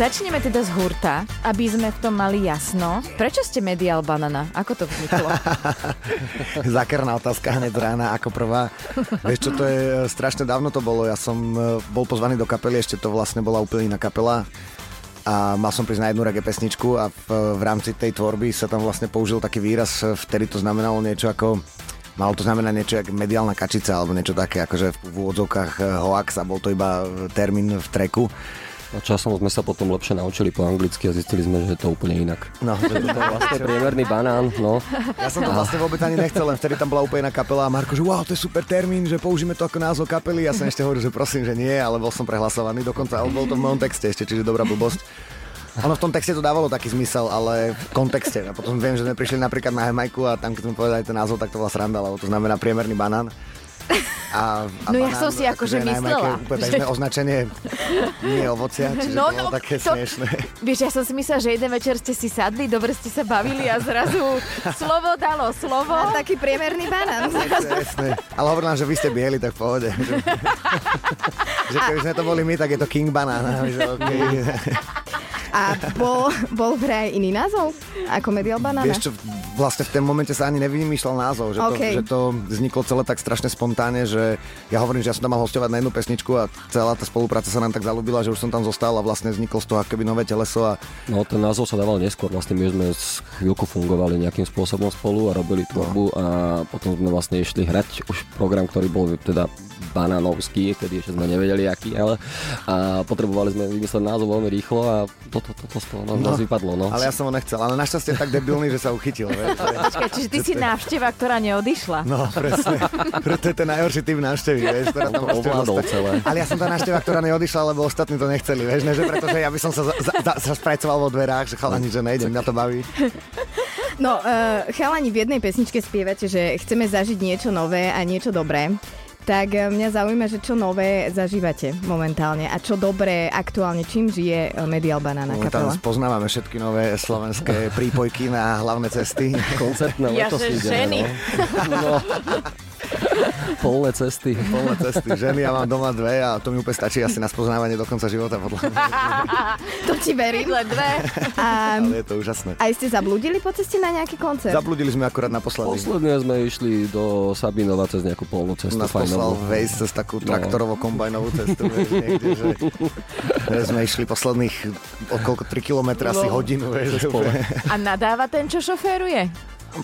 Začneme teda z hurta, aby sme v tom mali jasno. Prečo ste medial banana? Ako to vzniklo? Zakerná otázka hneď rána ako prvá. Vieš čo, to je strašne dávno to bolo. Ja som e, bol pozvaný do kapely, ešte to vlastne bola úplne iná kapela a mal som prísť na jednu reggae pesničku a v, v rámci tej tvorby sa tam vlastne použil taký výraz, vtedy to znamenalo niečo ako Malo to znamená niečo ako mediálna kačica alebo niečo také, akože v úvodzovkách e, hoax a bol to iba termín v treku. A časom sme sa potom lepšie naučili po anglicky a zistili sme, že je to úplne inak. No, Že to je vlastne priemerný banán, no. Ja som to vlastne vôbec ani nechcel, len vtedy tam bola úplne iná kapela a Marko, že wow, to je super termín, že použijeme to ako názov kapely. Ja som ešte hovoril, že prosím, že nie, ale bol som prehlasovaný dokonca, ale bol to v mojom texte ešte, čiže dobrá blbosť. Ono v tom texte to dávalo taký zmysel, ale v kontexte. A potom viem, že sme prišli napríklad na Jamajku a tam, keď sme povedali ten názov, tak to bola sranda, lebo to znamená priemerný banán. A, a No ja som si akože myslela, Úplne že- bežné označenie nie ovocia, čiže No, to bolo no, také to- smiešné. Vieš, ja som si myslela, že jeden večer ste si sadli, dobre ste sa bavili a zrazu slovo dalo slovo. A taký priemerný banán. Presne. Ale hovorím, že vy ste bieli, tak pohode. Že, že keby sme to boli my, tak je to King Banana. Že okay. A bol, bol v hre aj iný názov? Ako medial banana? Vieš čo, vlastne v tom momente sa ani nevymýšľal názov, že, to, OK. že to vzniklo celé tak strašne spontánne, že ja hovorím, že ja som tam mal hostovať na jednu pesničku a celá tá spolupráca sa nám tak zalúbila, že už som tam zostal a vlastne vzniklo z toho akoby nové teleso a No ten názov sa dával neskôr, vlastne my sme s chvíľku fungovali nejakým spôsobom spolu a robili tvorbu a potom sme vlastne išli hrať už program, ktorý bol teda banánovský, tedy ešte sme nevedeli aký, ale a potrebovali sme vymysleť názov veľmi rýchlo a toto, toto z toho No, vypadlo, no. ale ja som ho nechcel, ale našťastie tak debilný, že sa uchytil. Počkaj, čiže ty si návšteva, ktorá neodišla. No, presne. Preto je ten najhorší typ návštevy, vieš, ktorá tam to ovládol celé. Ale ja som tá návšteva, ktorá neodišla, lebo ostatní to nechceli, vieš, ne, že pretože ja by som sa, za, za, sa sprajcoval vo dverách, že chalani, že nejdem, mňa to baví. No, uh, chalani, v jednej pesničke spievate, že chceme zažiť niečo nové a niečo dobré. Tak eh, mňa zaujíma, že čo nové zažívate momentálne a čo dobré aktuálne, čím žije eh, Medial Banana Momentálne kapela. spoznávame všetky nové slovenské prípojky na hlavné cesty. Koncertné Ja, leto že si ide, ženy. No. Polné cesty. Plné cesty. Ženy, ja mám doma dve a to mi úplne stačí asi na spoznávanie do konca života, podľa mňa. To ti verím. Len dve. A Ale je to úžasné. aj ste zabludili po ceste na nejaký koncert? Zabludili sme akurát naposledy. Posledne sme išli do Sabinova cez nejakú polnú cestu Nás poslal. Waze cez takú No. traktorovo-kombajnovú cestu, vieš, niekde, že, sme išli posledných okolko 3 km asi No. hodinu, vieš, A nadáva ten, čo šoféruje?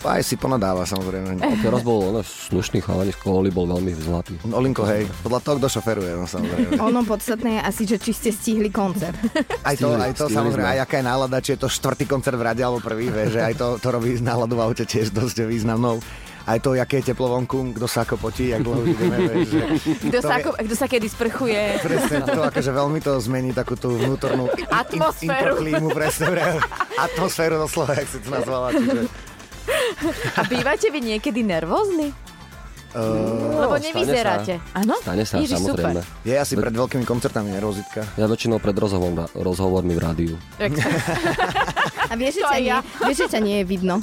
Aj si ponadáva, samozrejme. A teraz bol on slušný chalani z Koholi, bol veľmi zlatý. Olinko, hej, podľa toho, kto šoferuje, no samozrejme. Ono podstatné je asi, že či ste stihli koncert. Aj to, aj to samozrejme, aj aká je nálada, či je to štvrtý koncert v rade alebo prvý, vieš, že aj to, to robí náladu v aute tiež dosť významnou. Aj to, aké je teplo vonku, kto sa ako potí, jak dlho ideme, vieš, že Kto To sa, je- ako, kto sa kedy sprchuje? presne to, akože veľmi to zmení takú tú vnútornú in- in- Atmosféru. introklímu, presne, pre, atmosféru doslova, jak si to nazvala, čiže A bývate vy niekedy nervózni? uh, Lebo stane nevyzeráte. Áno? Stane sa, Ježiš, samozrejme. Super. je asi pred veľkými koncertami nervozitka. Ja väčšinou pred rozhovorom, rozhovormi v rádiu. A vieš, že ťa nie, ja. vieš, že ťa nie je vidno.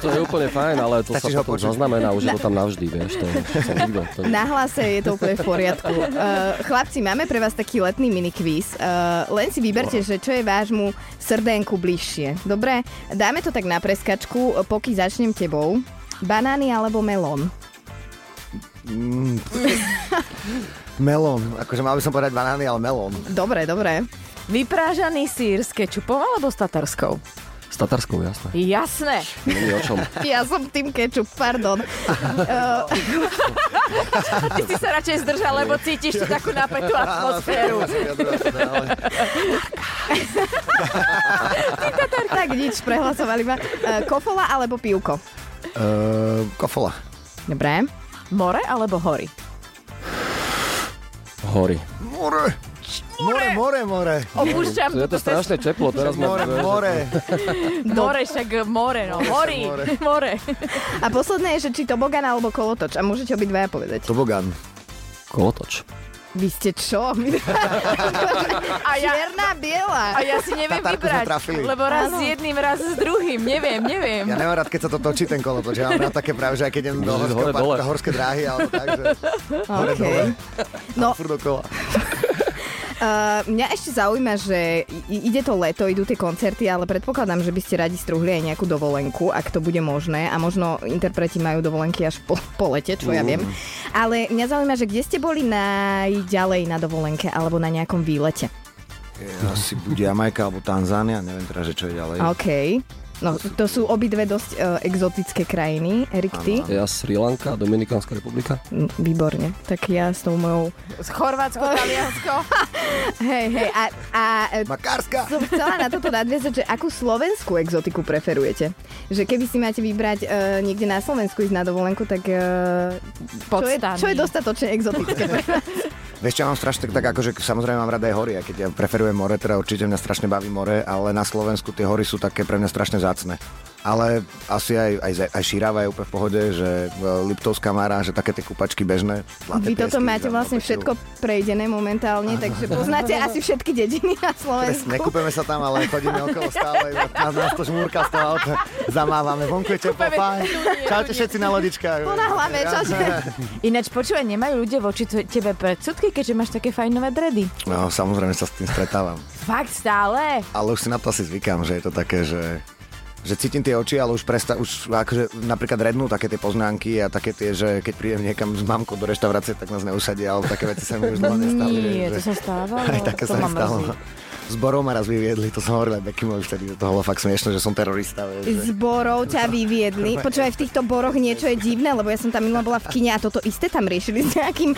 To je úplne fajn, ale to Stačí sa potom počuť. zaznamená, už je to tam navždy, vieš. To, to nikto, to, Na hlase je to úplne v poriadku. Uh, chlapci, máme pre vás taký letný minikvíz. Uh, len si vyberte, že čo je vášmu srdénku bližšie. Dobre? Dáme to tak na preskačku, poky začnem tebou. Banány alebo melón? Mm. melón, akože mal by som povedať banány, ale melón. Dobre, dobre. Vyprážaný sír s kečupom alebo s tatarskou? s tatarskou, jasné. Jasné. Není o čom. Ja som tým kečup, pardon. Ty si sa radšej zdržal, lebo cítiš tu takú napätú atmosféru. tak nič, prehlasovali ma. Uh, kofola alebo pivko? Uh, kofola. Dobre. More alebo hory? Hory. More. More, more, more. Opúšťam Je to strašne teplo, teraz More, more. More, však more, no. Hory, more. A posledné je, že či tobogan alebo kolotoč. A môžete obidvaja povedať. Tobogan. Kolotoč. Vy ste čo? A ja, Čierna, biela. a ja si neviem Tatárku vybrať, lebo raz Áno. s jedným, raz s druhým. Neviem, neviem. Ja nemám rád, keď sa to točí ten kolotoč. Ja mám rád také práve, že aj keď idem do horského hore, parku, horské dráhy, alebo tak, že hore, OK. dole. No. Uh, mňa ešte zaujíma, že ide to leto, idú tie koncerty, ale predpokladám, že by ste radi strúhli aj nejakú dovolenku, ak to bude možné. A možno interpreti majú dovolenky až po, po lete, čo ja viem. Ale mňa zaujíma, že kde ste boli najďalej na dovolenke alebo na nejakom výlete? Asi bude Jamajka alebo Tanzánia, neviem teraz, že čo je ďalej. OK. No, to sú obidve dosť uh, exotické krajiny. Erik, ty? Ja Sri Lanka, Dominikánska republika. Mm, Výborne. Tak ja s tou mojou... Chorvátsko, Taliansko. Hej, hej. A, a e, Makárska! som chcela na toto nadviazať, že akú slovenskú exotiku preferujete? Že keby si máte vybrať uh, niekde na Slovensku ísť na dovolenku, tak uh, čo, je, čo je dostatočne exotické? Vieš čo, ja mám strašne tak, akože samozrejme mám rada aj hory, a keď ja preferujem more, teda určite mňa strašne baví more, ale na Slovensku tie hory sú také pre mňa strašne zácne. Ale asi aj, aj, aj Šírava je úplne v pohode, že e, Liptovská Mara, že také tie kupačky bežné. Vy toto piesky, máte vlastne všetko prejdené momentálne, takže poznáte asi všetky dediny na Presne, Slovensku. nekúpeme sa tam, ale chodíme okolo stále, nás, nás to žmúrka z toho auta, zamávame, vonku je teplo, fajn. Čaute všetci na lodičkách. Ponáhľame, čaute. Ináč počúvaj, nemajú ľudia voči tebe predsudky, keďže máš také fajnové dredy. No, samozrejme sa s tým stretávam. Fakt stále? Ale už si na to asi zvykám, že je to také, že že cítim tie oči, ale už presta, už akože napríklad rednú také tie poznámky a také tie, že keď prídem niekam s mamkou do reštaurácie, tak nás neusadia, ale také veci sa mi už dlho nestali. Nie, vieš, to že- sa stávalo. Aj také to sa mi stalo. mrzí. S Borou ma raz vyviedli, to som hovoril aj Bekimovi vtedy, to bolo fakt smiešne, že som terorista. Vieš, Z že... borov ťa vyviedli. Počúvaj, v týchto boroch niečo je divné, lebo ja som tam minula bola v kine a toto isté tam riešili s nejakým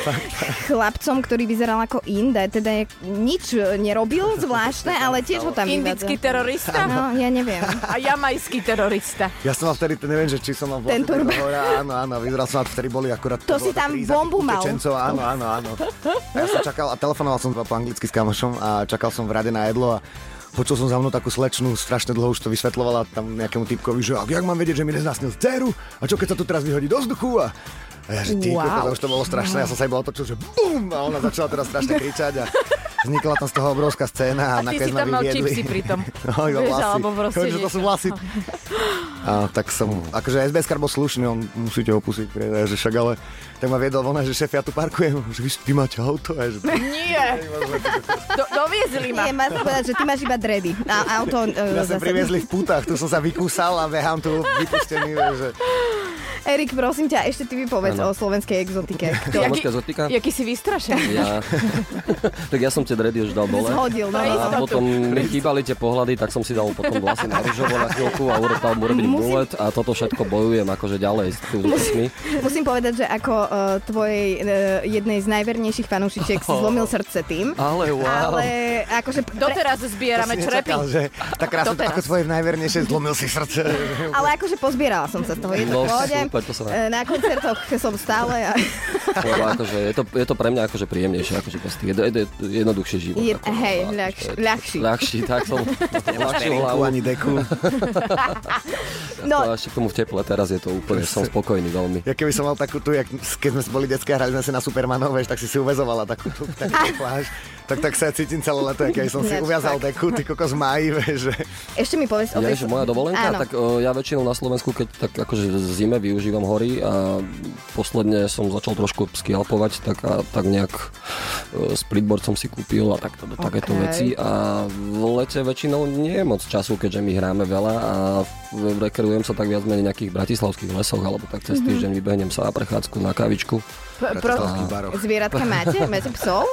chlapcom, ktorý vyzeral ako Inde. Teda nič nerobil zvláštne, ale tiež ho tam Indický terorista No, ja neviem. a jamajský terorista. Ja som mal vtedy, neviem, že či som mal Ten tak hovoril, áno, áno, vyzeral som, a vtedy boli akurát... To si bola tá tam bombu mal. utečencov, Áno, áno, áno. A ja som čakal, a telefonoval som po anglicky s kamošom a čakal som v rade na jedlo a Počul som za mnou takú slečnú, strašne dlho už to vysvetlovala tam nejakému typkovi, že ak, jak mám vedieť, že mi neznasnil dceru a čo keď sa tu teraz vyhodí do vzduchu a a ja, že ty, Wow. wow. už to bolo strašné, ja som sa iba otočil, že bum, a ona začala teraz strašne kričať a vznikla tam z toho obrovská scéna a, A ty nakoniec si ma tam mal vyviedli. čipsy pritom. No, iba Vieš, vlasy. alebo proste že to sú vlasy. A tak som, akože SBS bol slušný, on musíte ho pustiť, pre, že však ale tak ma viedol von, že šéf, ja tu parkujem, že vy, vy máte auto, a že Nie. Do, doviezli ma. Nie, máš povedať, že ty máš iba dredy. A auto... Uh, ja som priviezli v putách, tu som sa vykúsal a behám tu vypustený, že Erik, prosím ťa, ešte ty mi povedz Áno. o slovenskej exotike. Kto Slovenská zotika? Jaký si vystrašený. Ja. tak ja som tie dredy už dal dole. zhodil, no. A potom mi chýbali tie pohľady, tak som si dal potom vlasy na rúžovo na chvíľku a urobil mu robiť Musím- mulet a toto všetko bojujem akože ďalej s tými vecmi. Musím povedať, že ako uh, tvojej uh, jednej z najvernejších fanúšičiek si zlomil srdce tým. Ale wow. Ale akože... Pre, Doteraz zbierame črepy. že tak krásne, Doteraz. ako tvoje najvernejšie zlomil si srdce. ale akože pozbierala som sa z toho. Je to No, super, to sa dá. E, Na koncertoch som stále a Lebo akože je to, je to pre mňa akože príjemnejšie, akože tých, je, je, je jednoduchší život. je, ako, hej, a- ľahší, ľahší. Ľahší, tak som ľahšiu hlavu. ani deku. No, až k tomu v teple, teraz je to úplne, som spokojný veľmi. Ja keby som mal takú tu, jak, keď sme boli detské a hrali sme si na Supermanov, vieš, tak si si uvezovala takú tú, takú pláž. Tak, tak sa cítim celé leto, keď som si uviazal deku, ty kokos máji, vieš, že... ešte mi povedz Ja, moja dovolenka, Áno. tak o, ja väčšinou na Slovensku, keď tak akože zime využívam hory a posledne som začal trošku skialpovať, tak, a, tak nejak e, splitboard som si kúpil a takto, okay. takéto veci a v lete väčšinou nie je moc času, keďže my hráme veľa a v- rekreujem sa tak viac menej nejakých bratislavských lesoch alebo tak cez týždeň vybehnem sa na prechádzku, na kávičku. P- pro, baroch. Zvieratka máte? Máte psov?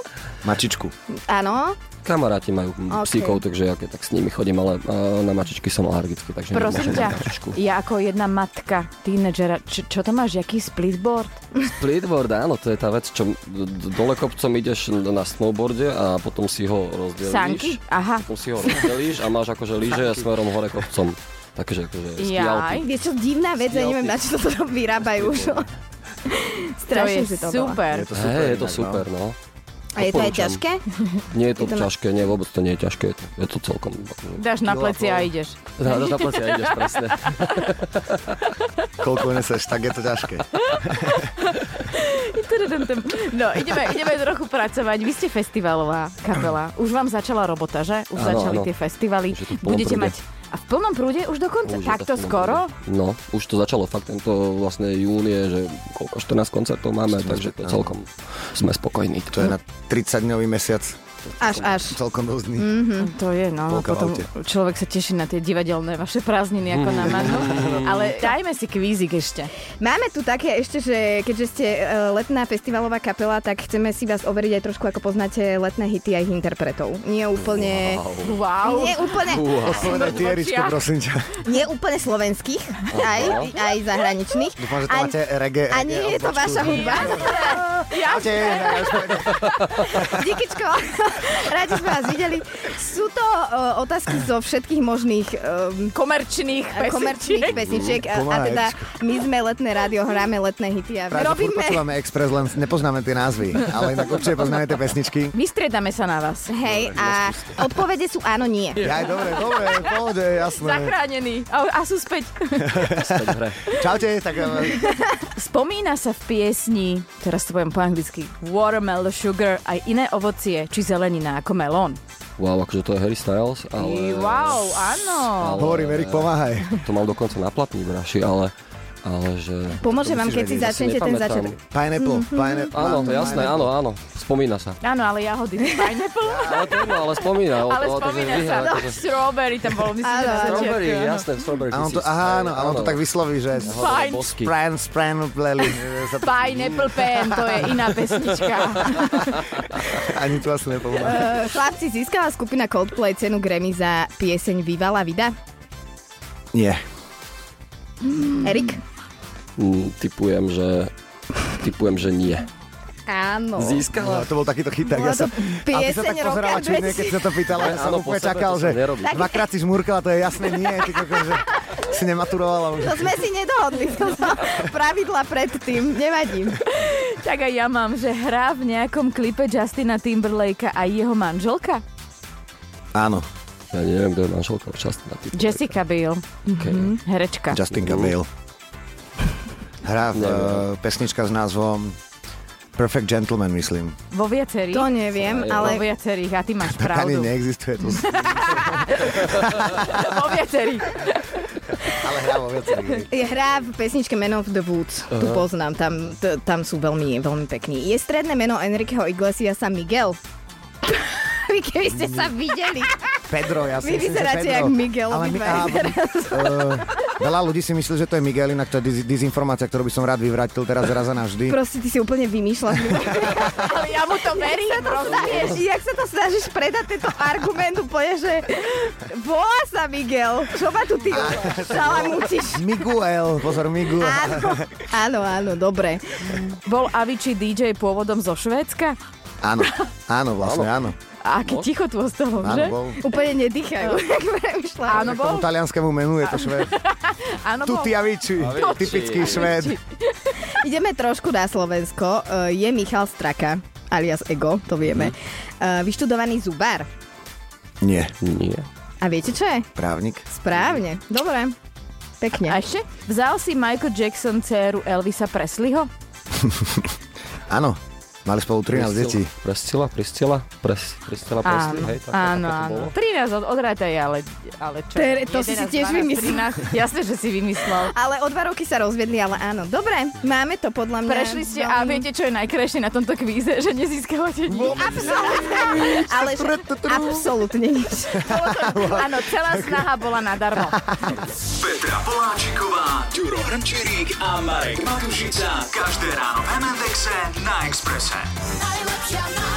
Mačičku. Áno. Kamaráti majú OK. okay. psíkov, takže ja keď tak s nimi chodím, ale a, na mačičky som alergický, takže prosím ťa, ja ako jedna matka tínedžera, čo, čo to máš, jaký splitboard? Splitboard, áno, to je tá vec, čo dole kopcom ideš na snowboarde a potom si ho rozdelíš. Sanky? Aha. Potom si ho rozdelíš a máš akože lyže smerom hore kopcom. Takže akože Jaj. Vieš čo, divná vec, ja neviem, na čo to vyrábajú už. Strašne si to super. Je to super. Hej, je to inak, super, no. A je to aj ťažké? Nie je to, Je to na- ťažké, nie, vôbec to nie je ťažké, je to, je to celkom... Dáš na pleci a ideš. Na, na plecia ideš, presne. Koľko neseš, tak je to ťažké. No, ideme, ideme trochu pracovať. Vy ste festivalová kapela. Už vám začala robota, že? Už Áno, začali áno. tie festivaly. Budete prúde. mať... A v plnom prúde už dokonca? Už Takto skoro? prúde. No, už to začalo fakt tento vlastne júnie, že koľko, 14 koncertov máme, takže to celkom sme spokojní. To je na 30-dňový mesiac. Až, až. Celkom nudný. To je, no. Polka Potom človek sa teší na tie divadelné vaše prázdniny ako na Manu. Ale dajme si kvízik ešte. Máme tu také ešte, že keďže ste e, letná festivalová kapela, tak chceme si vás overiť aj trošku, ako poznáte letné hity a ich interpretov. Nie úplne... Wow. Nie úplne, Povedaj ty, Eričko, prosím ťa. nie úplne slovenských, aj, aj zahraničných. Dúfam, že A- máte reggae. A nie je to vaša hudba. Čaute. Díkyčko, rádi sme vás videli. Sú to uh, otázky zo všetkých možných um, Komerčných komerčných pesničiek. pesničiek a, a teda my sme letné rádio, hráme letné hity a Práve, robíme... počúvame Express, len nepoznáme tie názvy, ale inak určite poznáme tie pesničky. Vystriedame sa na vás. Hej, a odpovede sú áno, nie. Ja, dobre, dobre, pohode, jasné. Zachránený. A, a sú späť. Čaute, tak Spomína sa v piesni, teraz to poviem po anglicky, watermelon sugar, aj iné ovocie, či zelenina ako melón. Wow, akože to je Harry Styles, ale... Wow, áno. ale- hovorím, Erik, pomáhaj. To mal dokonca na platní braši, ale, ale že... Pomôžem To vám, keď si začnete ten začiatok. Pineapple, pineapple. Áno, to jasné, áno, áno. Spomína sa. Áno, ale jahody, pineapple. Ale to ale spomína. o- ale o- to, že spomína vyhra, sa. No, akože- strawberry tam bol, myslím, že Áno, na áno. začiatku. Strawberry, áno. jasné, strawberry. On to, aha, áno, on to áno. tak vysloví, že. Bosky. spran, spran, pleli. Pineapple Pen, to je iná pesnička. Ani tu asi nepomáha. Uh, chlapci, získala skupina Coldplay cenu Grammy za pieseň Viva la Vida. Nie. Erik? Mm, typujem, že... Typujem, že nie. Áno. No, Získala? to bol takýto chyták. Ja sa, to a ty sa tak pozerala čudne, keď sa to pýtala. Ja som Áno, po úplne čakal, že nerobí. dvakrát si žmurkala, to je jasné nie. Ty koko, že si nematurovala už. To sme si nedohodli, to pravidla predtým, nevadím. tak aj ja mám, že hrá v nejakom klipe Justina Timberlakea aj jeho manželka? Áno, Ja neviem, kto je manželka časti na tým. Jessica Biel. Okay. Hm, herečka. Justin Gabriel. Hrá v uh, pesnička s názvom Perfect Gentleman, myslím. Vo viacerých. To neviem, Vo ale viacerých a ty máš Tak ani pravdu. neexistuje to. Vo viacerých. Ale hrá vo viacerých. hrá v pesničke Man of the Woods. Tu poznám, tam, t- tam sú veľmi, veľmi pekní. Je stredné meno Enriqueho Iglesiasa Miguel. Vy keby ste sa videli. Pedro, ja si Vy vyzeráte jak Miguel, Ale my, á, uh, veľa ľudí si myslí, že to je Miguel, inak to je diz- dezinformácia, ktorú by som rád vyvrátil teraz raz a navždy. Proste ty si úplne vymýšľaš. Ale ja mu to verím. Vieš, jak sa to snažíš predať tento argument úplne, že volá sa Miguel. Čo ma tu ty šalamúčiš? Miguel, pozor, Miguel. Áno, áno, áno, dobre. Bol Avicii DJ pôvodom zo Švédska? Áno, áno, vlastne áno. A aké ticho tu Áno, že? bol. Úplne nedýchajú, jak premyšľam. Áno, K tomu bol. talianskému menu je to švéd. Áno, bol. Tutti Avicii, typický švéd. Ideme trošku na Slovensko. E, Je Michal Straka, alias Ego, to vieme. E, Vyštudovaný zubár. Nie, Nie. A viete čo je? právnik. Správne. Dobre. Pekne. A ešte? Vzal si Michael Jackson dceru Elvisa Presleyho? Áno, mali spolu 13 detí. Priscila, Priscila, Pres, Priscila Presley, Áno, hej, tak, áno, tak, áno. to bolo. 13 od, odrátaj, ale, ale čo? Tere, to si si 11, tiež 12, vymyslel. 13. Jasne, že si vymyslel. Ale o dva roky sa rozvedli, ale áno. Dobre, máme to podľa mňa. Prešli ste a veľmi- viete, čo je najkrajšie na tomto kvíze? Že nezískavate nič. Absolútne. Ale že, absolútne nič. Áno, celá snaha bola nadarmo. Petra Poláčiková, Ďuro Hrnčírik a Marek Matušica. Každé ráno v MNDXe na Exprese. Najlepšia náhrada